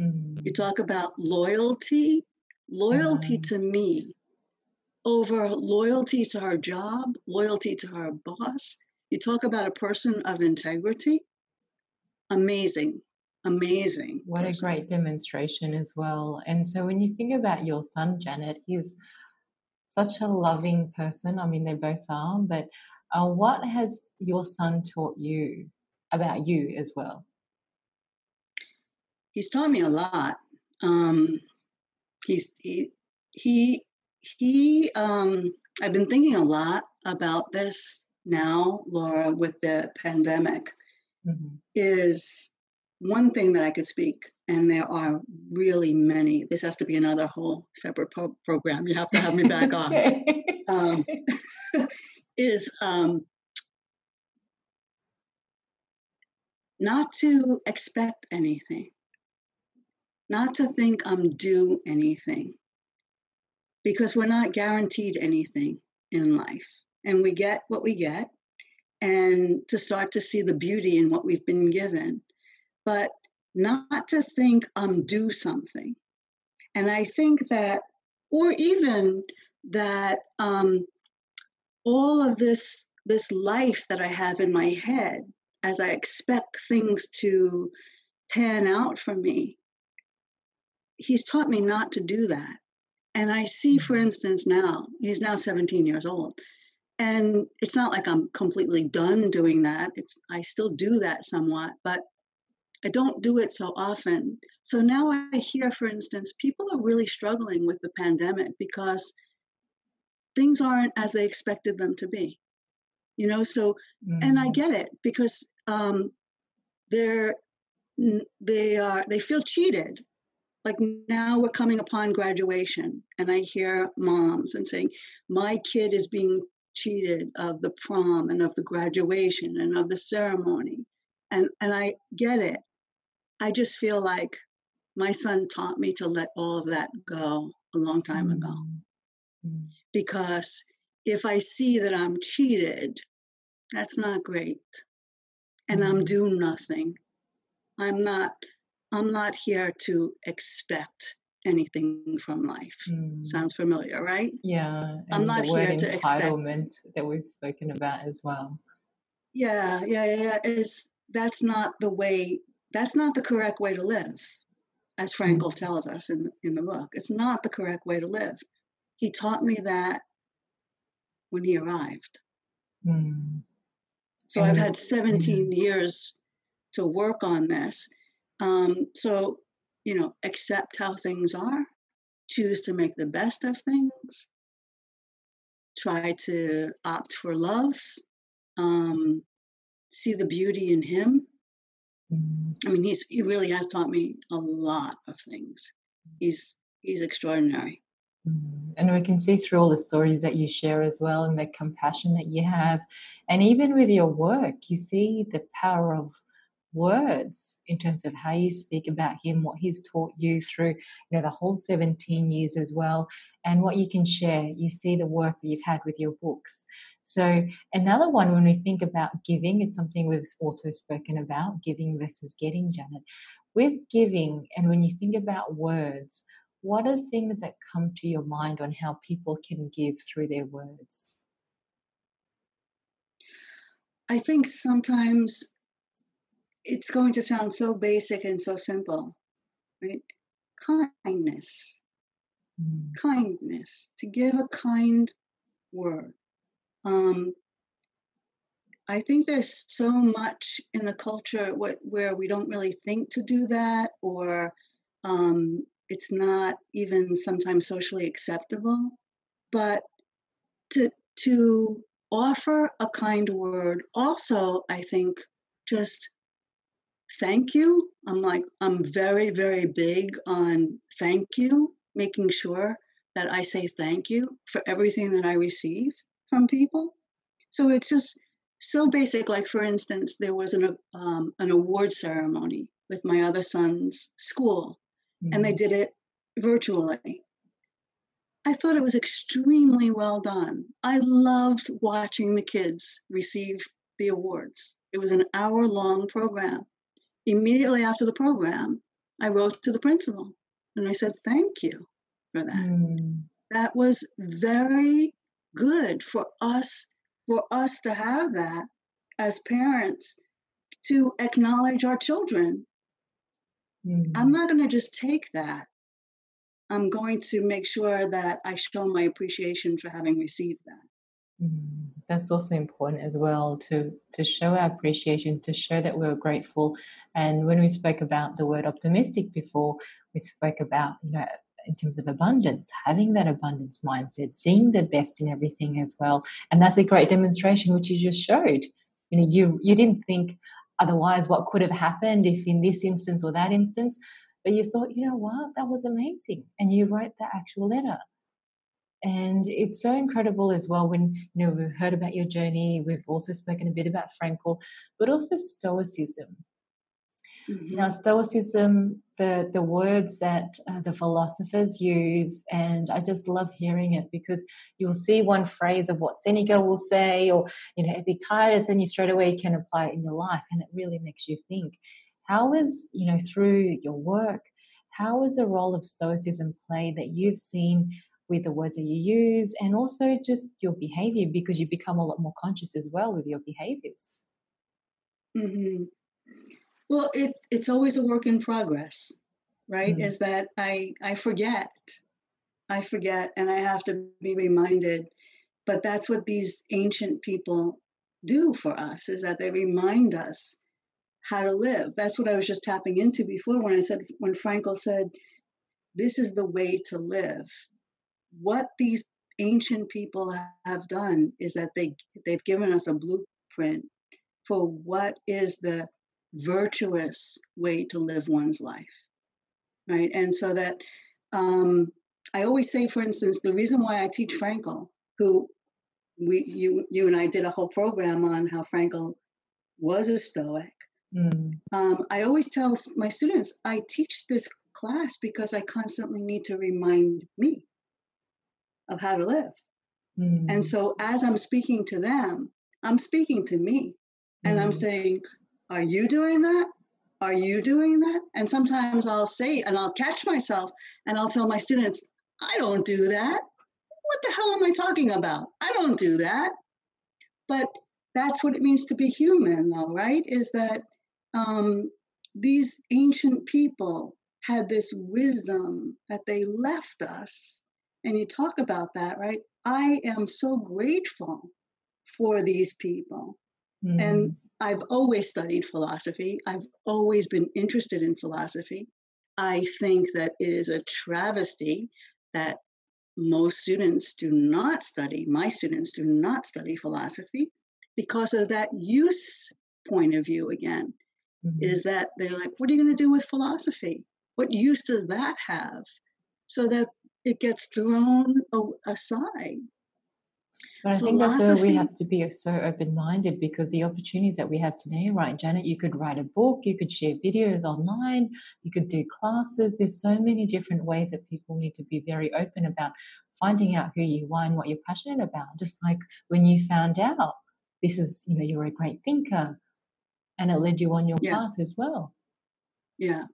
Mm-hmm. You talk about loyalty, loyalty mm-hmm. to me over loyalty to her job, loyalty to her boss. You talk about a person of integrity. Amazing, amazing. What person. a great demonstration as well. And so when you think about your son, Janet, he's such a loving person. I mean, they both are, but uh, what has your son taught you about you as well? He's taught me a lot. Um, he's he he he. Um, I've been thinking a lot about this now, Laura, with the pandemic. Mm-hmm. Is one thing that I could speak, and there are really many. This has to be another whole separate pro- program. You have to have me back [LAUGHS] on. Um, [LAUGHS] is um, not to expect anything, not to think I'm due anything, because we're not guaranteed anything in life, and we get what we get, and to start to see the beauty in what we've been given. But not to think I'm due something. And I think that, or even that um, all of this this life that I have in my head, as I expect things to pan out for me, he's taught me not to do that. And I see, for mm-hmm. instance, now, he's now 17 years old. And it's not like I'm completely done doing that. It's I still do that somewhat, but I don't do it so often. So now I hear, for instance, people are really struggling with the pandemic because things aren't as they expected them to be. You know, so, mm. and I mm. get it because um, they're, they are, they feel cheated. Like now we're coming upon graduation, and I hear moms and saying, My kid is being cheated of the prom and of the graduation and of the ceremony and and I get it. I just feel like my son taught me to let all of that go a long time ago. Mm-hmm. Because if I see that I'm cheated, that's not great. And mm-hmm. I'm doing nothing. I'm not I'm not here to expect anything from life. Mm. Sounds familiar, right? Yeah. I'm not here to entitlement expect. that we've spoken about as well. Yeah, yeah, yeah. Is that's not the way that's not the correct way to live, as Frankl tells us in, in the book. It's not the correct way to live. He taught me that when he arrived. Mm. So and, I've had 17 yeah. years to work on this. Um, so, you know, accept how things are, choose to make the best of things, try to opt for love, um, see the beauty in him I mean, he's he really has taught me a lot of things. He's he's extraordinary. Mm-hmm. And we can see through all the stories that you share as well, and the compassion that you have, and even with your work, you see the power of words in terms of how you speak about him, what he's taught you through, you know, the whole 17 years as well, and what you can share. You see the work that you've had with your books. So another one, when we think about giving, it's something we've also spoken about, giving versus getting, Janet. With giving, and when you think about words, what are things that come to your mind on how people can give through their words? I think sometimes it's going to sound so basic and so simple, right? Kindness. Mm. Kindness. To give a kind word. Um, I think there's so much in the culture where we don't really think to do that, or um, it's not even sometimes socially acceptable. But to to offer a kind word, also, I think, just thank you. I'm like I'm very very big on thank you, making sure that I say thank you for everything that I receive from people. So it's just so basic. Like for instance, there was an um, an award ceremony with my other son's school, mm-hmm. and they mm-hmm. did it virtually. I thought it was extremely well done. I loved watching the kids receive the awards. It was an hour long program. Immediately after the program, I wrote to the principal and I said, Thank you for that. Mm. That was very good for us for us to have that as parents to acknowledge our children. Mm-hmm. I'm not going to just take that. I'm going to make sure that I show my appreciation for having received that. Mm-hmm. That's also important as well to to show our appreciation, to show that we're grateful. And when we spoke about the word optimistic before, we spoke about you know in terms of abundance, having that abundance mindset, seeing the best in everything as well. And that's a great demonstration, which you just showed. You know, you you didn't think otherwise what could have happened if in this instance or that instance, but you thought, you know what, that was amazing. And you wrote the actual letter. And it's so incredible as well when, you know, we've heard about your journey. We've also spoken a bit about Frankl, but also Stoicism. Mm-hmm. Now, Stoicism, the the words that uh, the philosophers use, and I just love hearing it because you'll see one phrase of what Seneca will say, or you know, Epictetus, and you straight away can apply it in your life, and it really makes you think. How is you know through your work, how is the role of Stoicism played that you've seen with the words that you use, and also just your behavior because you become a lot more conscious as well with your behaviors. Mm-hmm. Well, it, it's always a work in progress, right? Mm-hmm. Is that I I forget, I forget, and I have to be reminded. But that's what these ancient people do for us: is that they remind us how to live. That's what I was just tapping into before when I said when Frankl said, "This is the way to live." What these ancient people have done is that they they've given us a blueprint for what is the virtuous way to live one's life right and so that um, i always say for instance the reason why i teach frankl who we you you and i did a whole program on how frankl was a stoic mm. um, i always tell my students i teach this class because i constantly need to remind me of how to live mm. and so as i'm speaking to them i'm speaking to me and mm. i'm saying are you doing that? Are you doing that? And sometimes I'll say, and I'll catch myself and I'll tell my students, I don't do that. What the hell am I talking about? I don't do that. But that's what it means to be human, though, right? Is that um, these ancient people had this wisdom that they left us. And you talk about that, right? I am so grateful for these people. Mm. And I've always studied philosophy. I've always been interested in philosophy. I think that it is a travesty that most students do not study, my students do not study philosophy because of that use point of view again. Mm-hmm. Is that they're like, what are you going to do with philosophy? What use does that have? So that it gets thrown aside but I think that's where we have to be so open minded because the opportunities that we have today, right, Janet? You could write a book, you could share videos online, you could do classes. There's so many different ways that people need to be very open about finding out who you are and what you're passionate about. Just like when you found out this is, you know, you're a great thinker and it led you on your yeah. path as well. Yeah.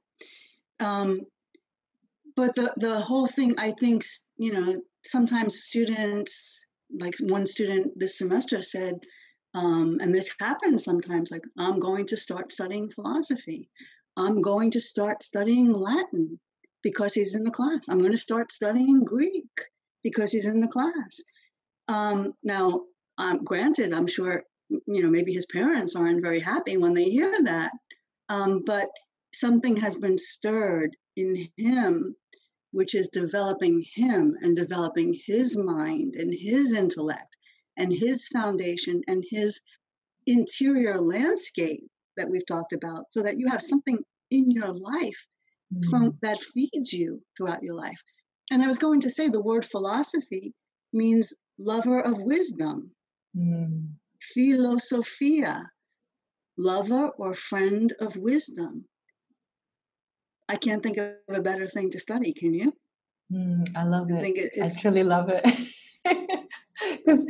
Um, but the, the whole thing, I think, you know, sometimes students like one student this semester said, um, and this happens sometimes, like, I'm going to start studying philosophy. I'm going to start studying Latin because he's in the class. I'm going to start studying Greek because he's in the class. Um, now, um, granted, I'm sure you know, maybe his parents aren't very happy when they hear that. Um, but something has been stirred in him, which is developing him and developing his mind and his intellect and his foundation and his interior landscape that we've talked about so that you have something in your life mm. from that feeds you throughout your life and i was going to say the word philosophy means lover of wisdom mm. philosophia lover or friend of wisdom i can't think of a better thing to study can you mm, i love I it, it i truly love it [LAUGHS] because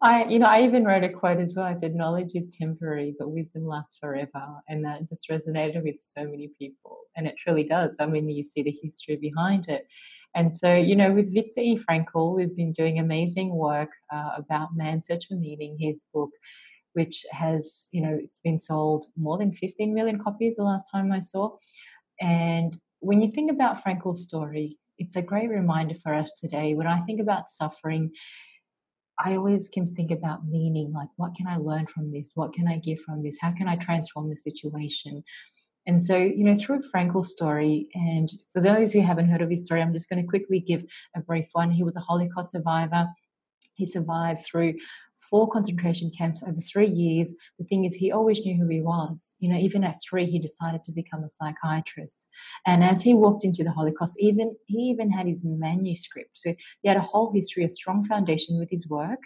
I, you know, I even wrote a quote as well. I said, "Knowledge is temporary, but wisdom lasts forever," and that just resonated with so many people, and it truly does. I mean, you see the history behind it, and so you know, with Viktor E. Frankl, we've been doing amazing work uh, about Man's Search for Meaning, his book, which has, you know, it's been sold more than 15 million copies the last time I saw, and when you think about Frankl's story, it's a great reminder for us today. When I think about suffering I always can think about meaning like, what can I learn from this? What can I give from this? How can I transform the situation? And so, you know, through Frankl's story, and for those who haven't heard of his story, I'm just going to quickly give a brief one. He was a Holocaust survivor. He survived through four concentration camps over three years. The thing is, he always knew who he was. You know, even at three, he decided to become a psychiatrist. And as he walked into the Holocaust, even he even had his manuscript. So he had a whole history, a strong foundation with his work,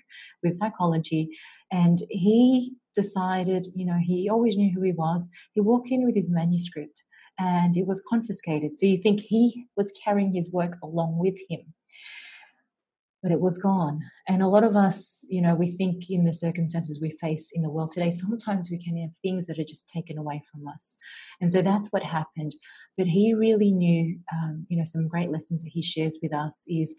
with psychology. And he decided, you know, he always knew who he was. He walked in with his manuscript and it was confiscated. So you think he was carrying his work along with him but it was gone. And a lot of us, you know, we think in the circumstances we face in the world today, sometimes we can have things that are just taken away from us. And so that's what happened. But he really knew, um, you know, some great lessons that he shares with us is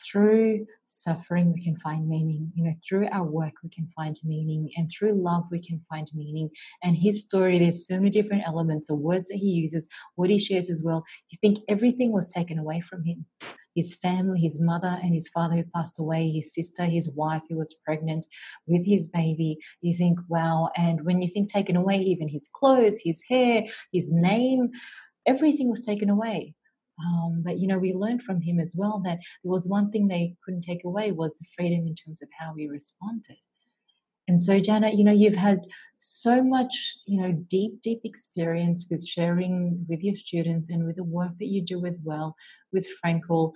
through suffering we can find meaning you know through our work we can find meaning and through love we can find meaning and his story there's so many different elements of words that he uses what he shares as well you think everything was taken away from him his family, his mother and his father who passed away, his sister, his wife who was pregnant with his baby. You think, wow. And when you think taken away, even his clothes, his hair, his name, everything was taken away. Um, but you know, we learned from him as well that there was one thing they couldn't take away was the freedom in terms of how we responded. And so, Janet, you know, you've had so much, you know, deep, deep experience with sharing with your students and with the work that you do as well with Frankl.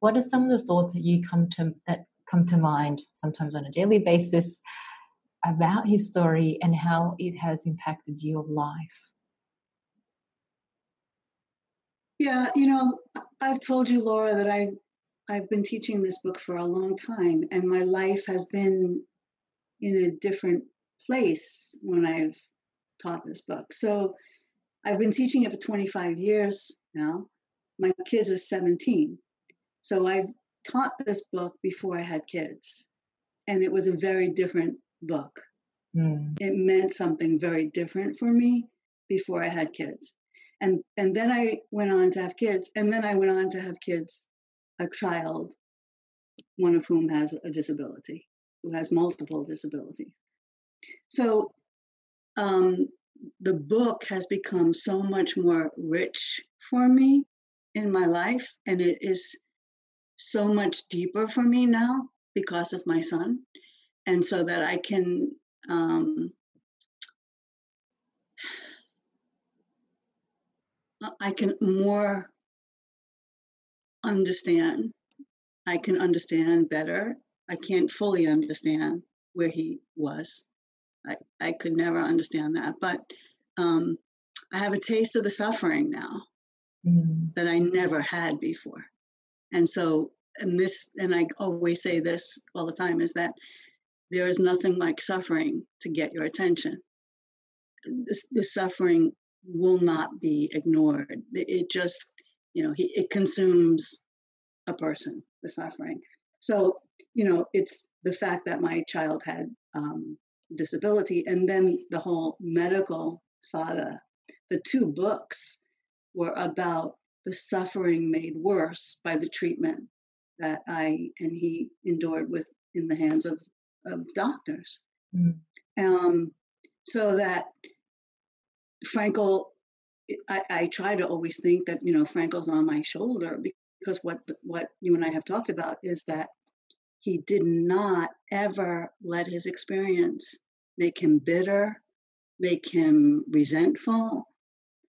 What are some of the thoughts that you come to that come to mind sometimes on a daily basis about his story and how it has impacted your life? Yeah, you know, I've told you, Laura, that I've I've been teaching this book for a long time, and my life has been in a different place when I've taught this book. So I've been teaching it for 25 years now. My kids are 17. So I've taught this book before I had kids. And it was a very different book. Mm. It meant something very different for me before I had kids. And and then I went on to have kids, and then I went on to have kids, a child, one of whom has a disability who has multiple disabilities. So um, the book has become so much more rich for me in my life, and it is so much deeper for me now because of my son, and so that I can. Um, I can more understand. I can understand better I can't fully understand where he was. I, I could never understand that. But um, I have a taste of the suffering now mm. that I never had before. And so, and this, and I always say this all the time is that there is nothing like suffering to get your attention. This, the suffering will not be ignored. It just, you know, he, it consumes a person, the suffering. So, you know, it's the fact that my child had um, disability and then the whole medical saga. The two books were about the suffering made worse by the treatment that I and he endured with in the hands of, of doctors. Mm. Um, so that Frankl, I, I try to always think that you know Frankl's on my shoulder because what what you and I have talked about is that he did not ever let his experience make him bitter, make him resentful,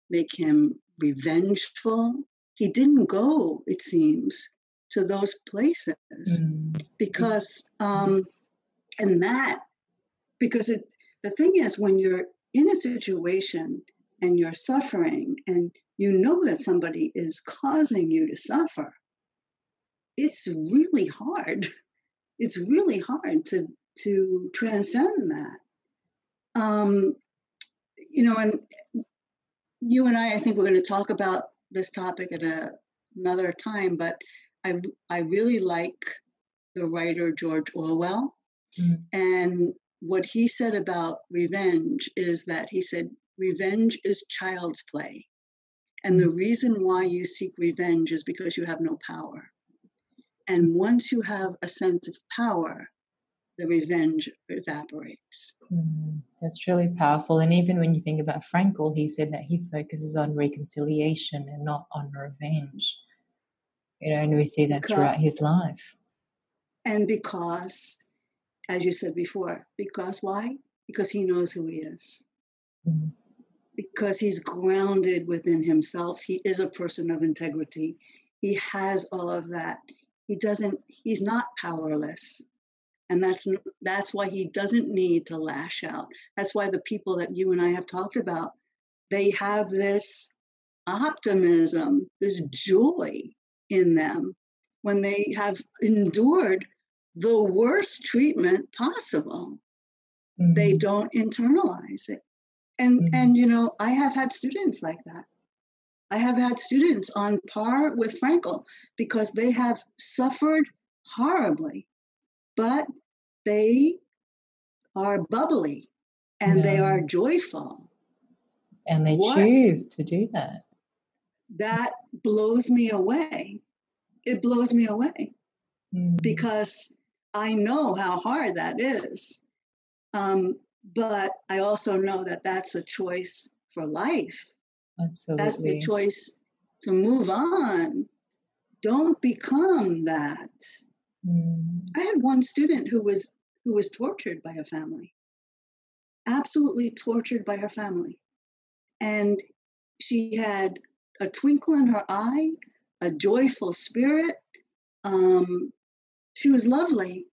make him revengeful. He didn't go, it seems, to those places mm. because, um, and that, because it, the thing is, when you're in a situation and you're suffering and you know that somebody is causing you to suffer, it's really hard. [LAUGHS] It's really hard to to transcend that. Um, you know, and you and I, I think we're going to talk about this topic at a, another time, but I, I really like the writer George Orwell. Mm. And what he said about revenge is that he said, revenge is child's play. And the mm. reason why you seek revenge is because you have no power. And once you have a sense of power, the revenge evaporates. Mm, that's really powerful. And even when you think about Frankl, he said that he focuses on reconciliation and not on revenge. You know, and we see that because, throughout his life. And because, as you said before, because why? Because he knows who he is. Mm. Because he's grounded within himself. He is a person of integrity. He has all of that. He doesn't, he's not powerless. And that's that's why he doesn't need to lash out. That's why the people that you and i have talked about they have this optimism this joy in them when they have endured the worst treatment possible. Mm-hmm. they don't internalize it. And mm-hmm. and you know i have had students like that i have had students on par with frankl because they have suffered horribly but they are bubbly and yeah. they are joyful. And they what? choose to do that. That blows me away. It blows me away mm. because I know how hard that is. Um, but I also know that that's a choice for life. Absolutely. That's the choice to move on. Don't become that. Mm. I had one student who was who was tortured by her family, absolutely tortured by her family, and she had a twinkle in her eye, a joyful spirit. Um, she was lovely.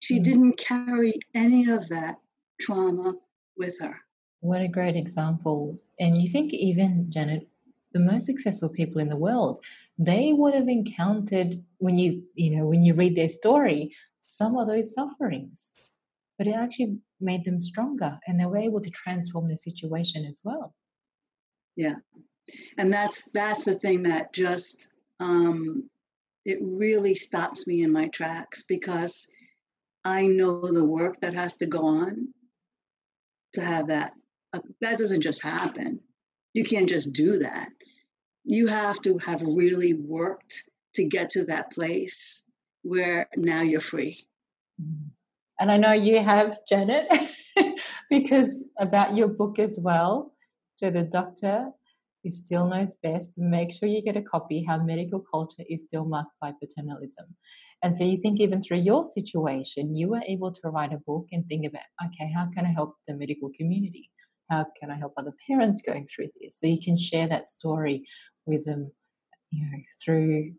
She mm. didn't carry any of that trauma with her. What a great example. And you think, even Janet, the most successful people in the world, they would have encountered when you, you know, when you read their story, some of those sufferings, but it actually made them stronger and they were able to transform their situation as well. Yeah. And that's that's the thing that just um, it really stops me in my tracks because I know the work that has to go on to have that. That doesn't just happen. You can't just do that you have to have really worked to get to that place where now you're free. And I know you have, Janet, [LAUGHS] because about your book as well. So the doctor who still knows best, make sure you get a copy how medical culture is still marked by paternalism. And so you think even through your situation, you were able to write a book and think about, okay, how can I help the medical community? How can I help other parents going through this? So you can share that story with them, you know, through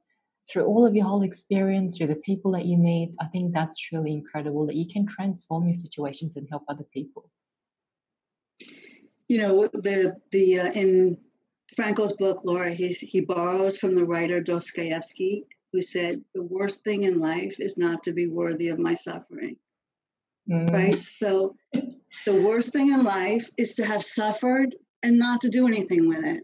through all of your whole experience, through the people that you meet. I think that's truly incredible that you can transform your situations and help other people. You know, the the uh, in Frankl's book, Laura, he's, he borrows from the writer Dostoevsky, who said, "The worst thing in life is not to be worthy of my suffering." Mm. Right. So, the worst thing in life is to have suffered and not to do anything with it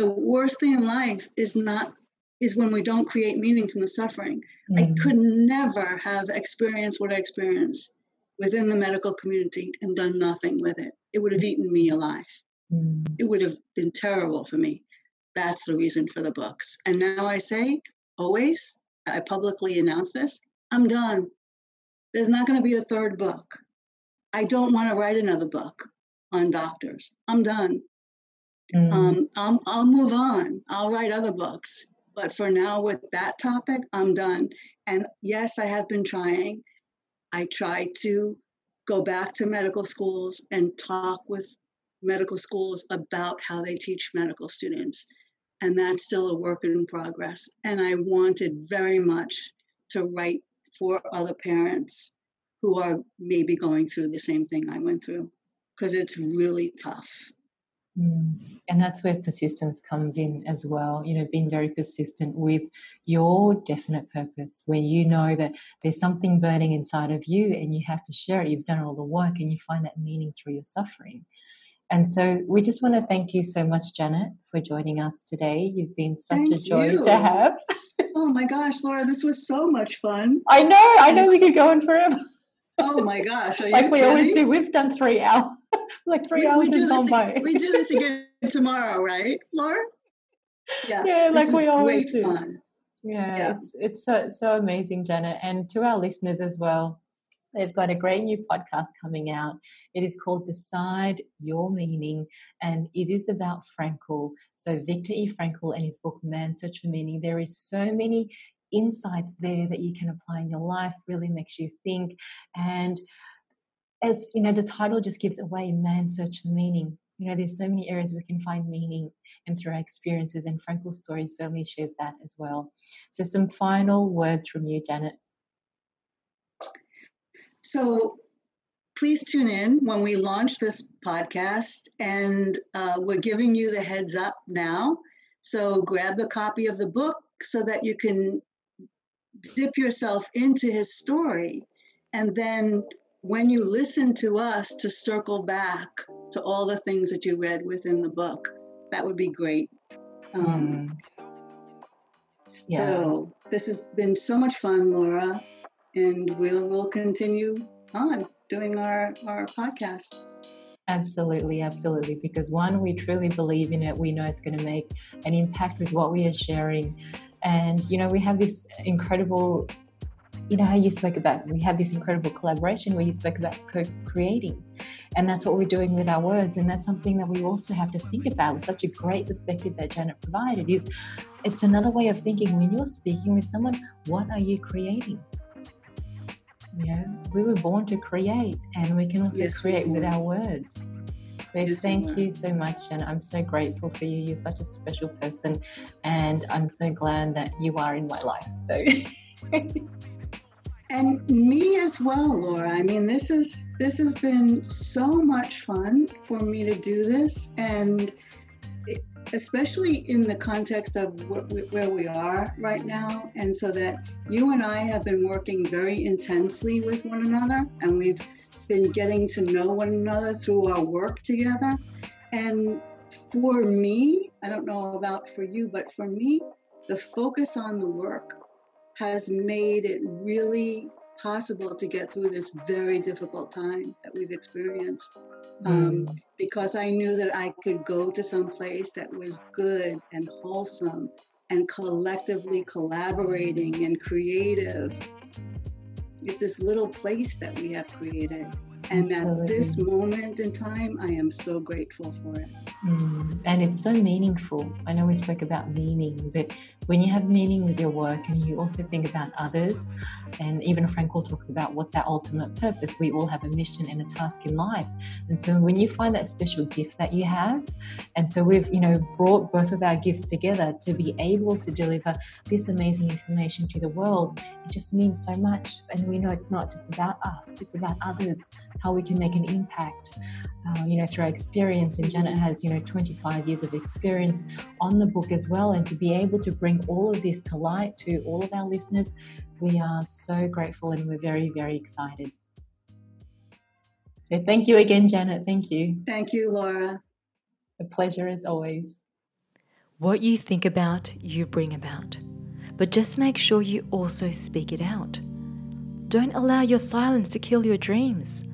the worst thing in life is not is when we don't create meaning from the suffering. Mm-hmm. I could never have experienced what I experienced within the medical community and done nothing with it. It would have eaten me alive. Mm-hmm. It would have been terrible for me. That's the reason for the books. And now I say, always, I publicly announce this I'm done. There's not going to be a third book. I don't want to write another book on doctors. I'm done. Mm. Um, I'll, I'll move on. I'll write other books. But for now, with that topic, I'm done. And yes, I have been trying. I try to go back to medical schools and talk with medical schools about how they teach medical students. And that's still a work in progress. And I wanted very much to write for other parents who are maybe going through the same thing I went through because it's really tough. Mm. And that's where persistence comes in as well. You know, being very persistent with your definite purpose, where you know that there's something burning inside of you and you have to share it. You've done all the work and you find that meaning through your suffering. And so we just want to thank you so much, Janet, for joining us today. You've been such thank a joy you. to have. [LAUGHS] oh my gosh, Laura, this was so much fun. I know, I know we could go on forever. oh my gosh. [LAUGHS] like we kidding? always do. We've done three hours. [LAUGHS] like three we, hours we do this, by. we do this again tomorrow, right, Laura? Yeah. Yeah, like we always do. Fun. Yeah, yeah, it's it's so so amazing, Janet. And to our listeners as well, They've got a great new podcast coming out. It is called Decide Your Meaning, and it is about Frankl. So, Viktor E. Frankl and his book Man Search for Meaning. There is so many insights there that you can apply in your life, really makes you think. And as you know, the title just gives away Man Search for Meaning. You know, there's so many areas we can find meaning and through our experiences, and Frankl's story certainly shares that as well. So, some final words from you, Janet. So please tune in when we launch this podcast, and uh, we're giving you the heads up now. So grab the copy of the book so that you can dip yourself into his story. And then when you listen to us, to circle back to all the things that you read within the book. That would be great. Um, mm. yeah. So this has been so much fun, Laura and we'll we'll continue on doing our our podcast. Absolutely, absolutely. Because one, we truly believe in it. We know it's going to make an impact with what we are sharing. And, you know, we have this incredible, you know, how you spoke about, we have this incredible collaboration where you spoke about co creating. And that's what we're doing with our words. And that's something that we also have to think about. With such a great perspective that Janet provided is it's another way of thinking when you're speaking with someone, what are you creating? You know, we were born to create, and we can also yes, create with our words. So yes, thank you so much, and I'm so grateful for you. You're such a special person, and I'm so glad that you are in my life. So. [LAUGHS] and me as well, Laura. I mean, this is this has been so much fun for me to do this, and especially in the context of where we are right now. And so that you and I have been working very intensely with one another, and we've been getting to know one another through our work together. And for me, I don't know about for you, but for me, the focus on the work has made it really possible to get through this very difficult time that we've experienced. Um, mm. because I knew that I could go to some place that was good and wholesome and collectively collaborating and creative. It's this little place that we have created. And Absolutely. at this moment in time, I am so grateful for it. Mm, and it's so meaningful. I know we spoke about meaning, but when you have meaning with your work and you also think about others, and even Frankl talks about what's our ultimate purpose. We all have a mission and a task in life. And so when you find that special gift that you have, and so we've, you know, brought both of our gifts together to be able to deliver this amazing information to the world, it just means so much. And we know it's not just about us, it's about others, how we can make an impact, uh, you know, through our experience. And Janet has, you know, 25 years of experience on the book as well. And to be able to bring all of this to light to all of our listeners, we are so grateful and we're very, very excited. So thank you again, Janet. Thank you. Thank you, Laura. A pleasure as always. What you think about, you bring about. But just make sure you also speak it out. Don't allow your silence to kill your dreams.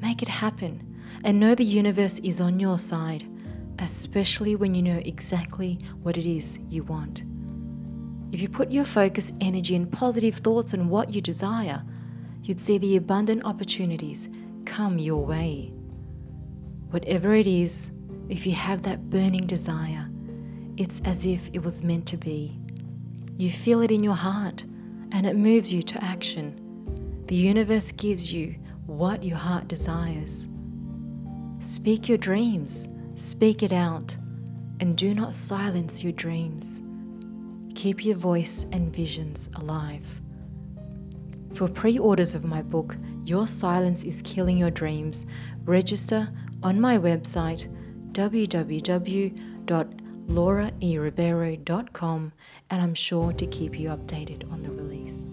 Make it happen and know the universe is on your side, especially when you know exactly what it is you want. If you put your focus, energy, and positive thoughts on what you desire, you'd see the abundant opportunities come your way. Whatever it is, if you have that burning desire, it's as if it was meant to be. You feel it in your heart and it moves you to action. The universe gives you what your heart desires. Speak your dreams, speak it out, and do not silence your dreams. Keep your voice and visions alive. For pre orders of my book, Your Silence is Killing Your Dreams, register on my website www.lauraeribeiro.com and I'm sure to keep you updated on the release.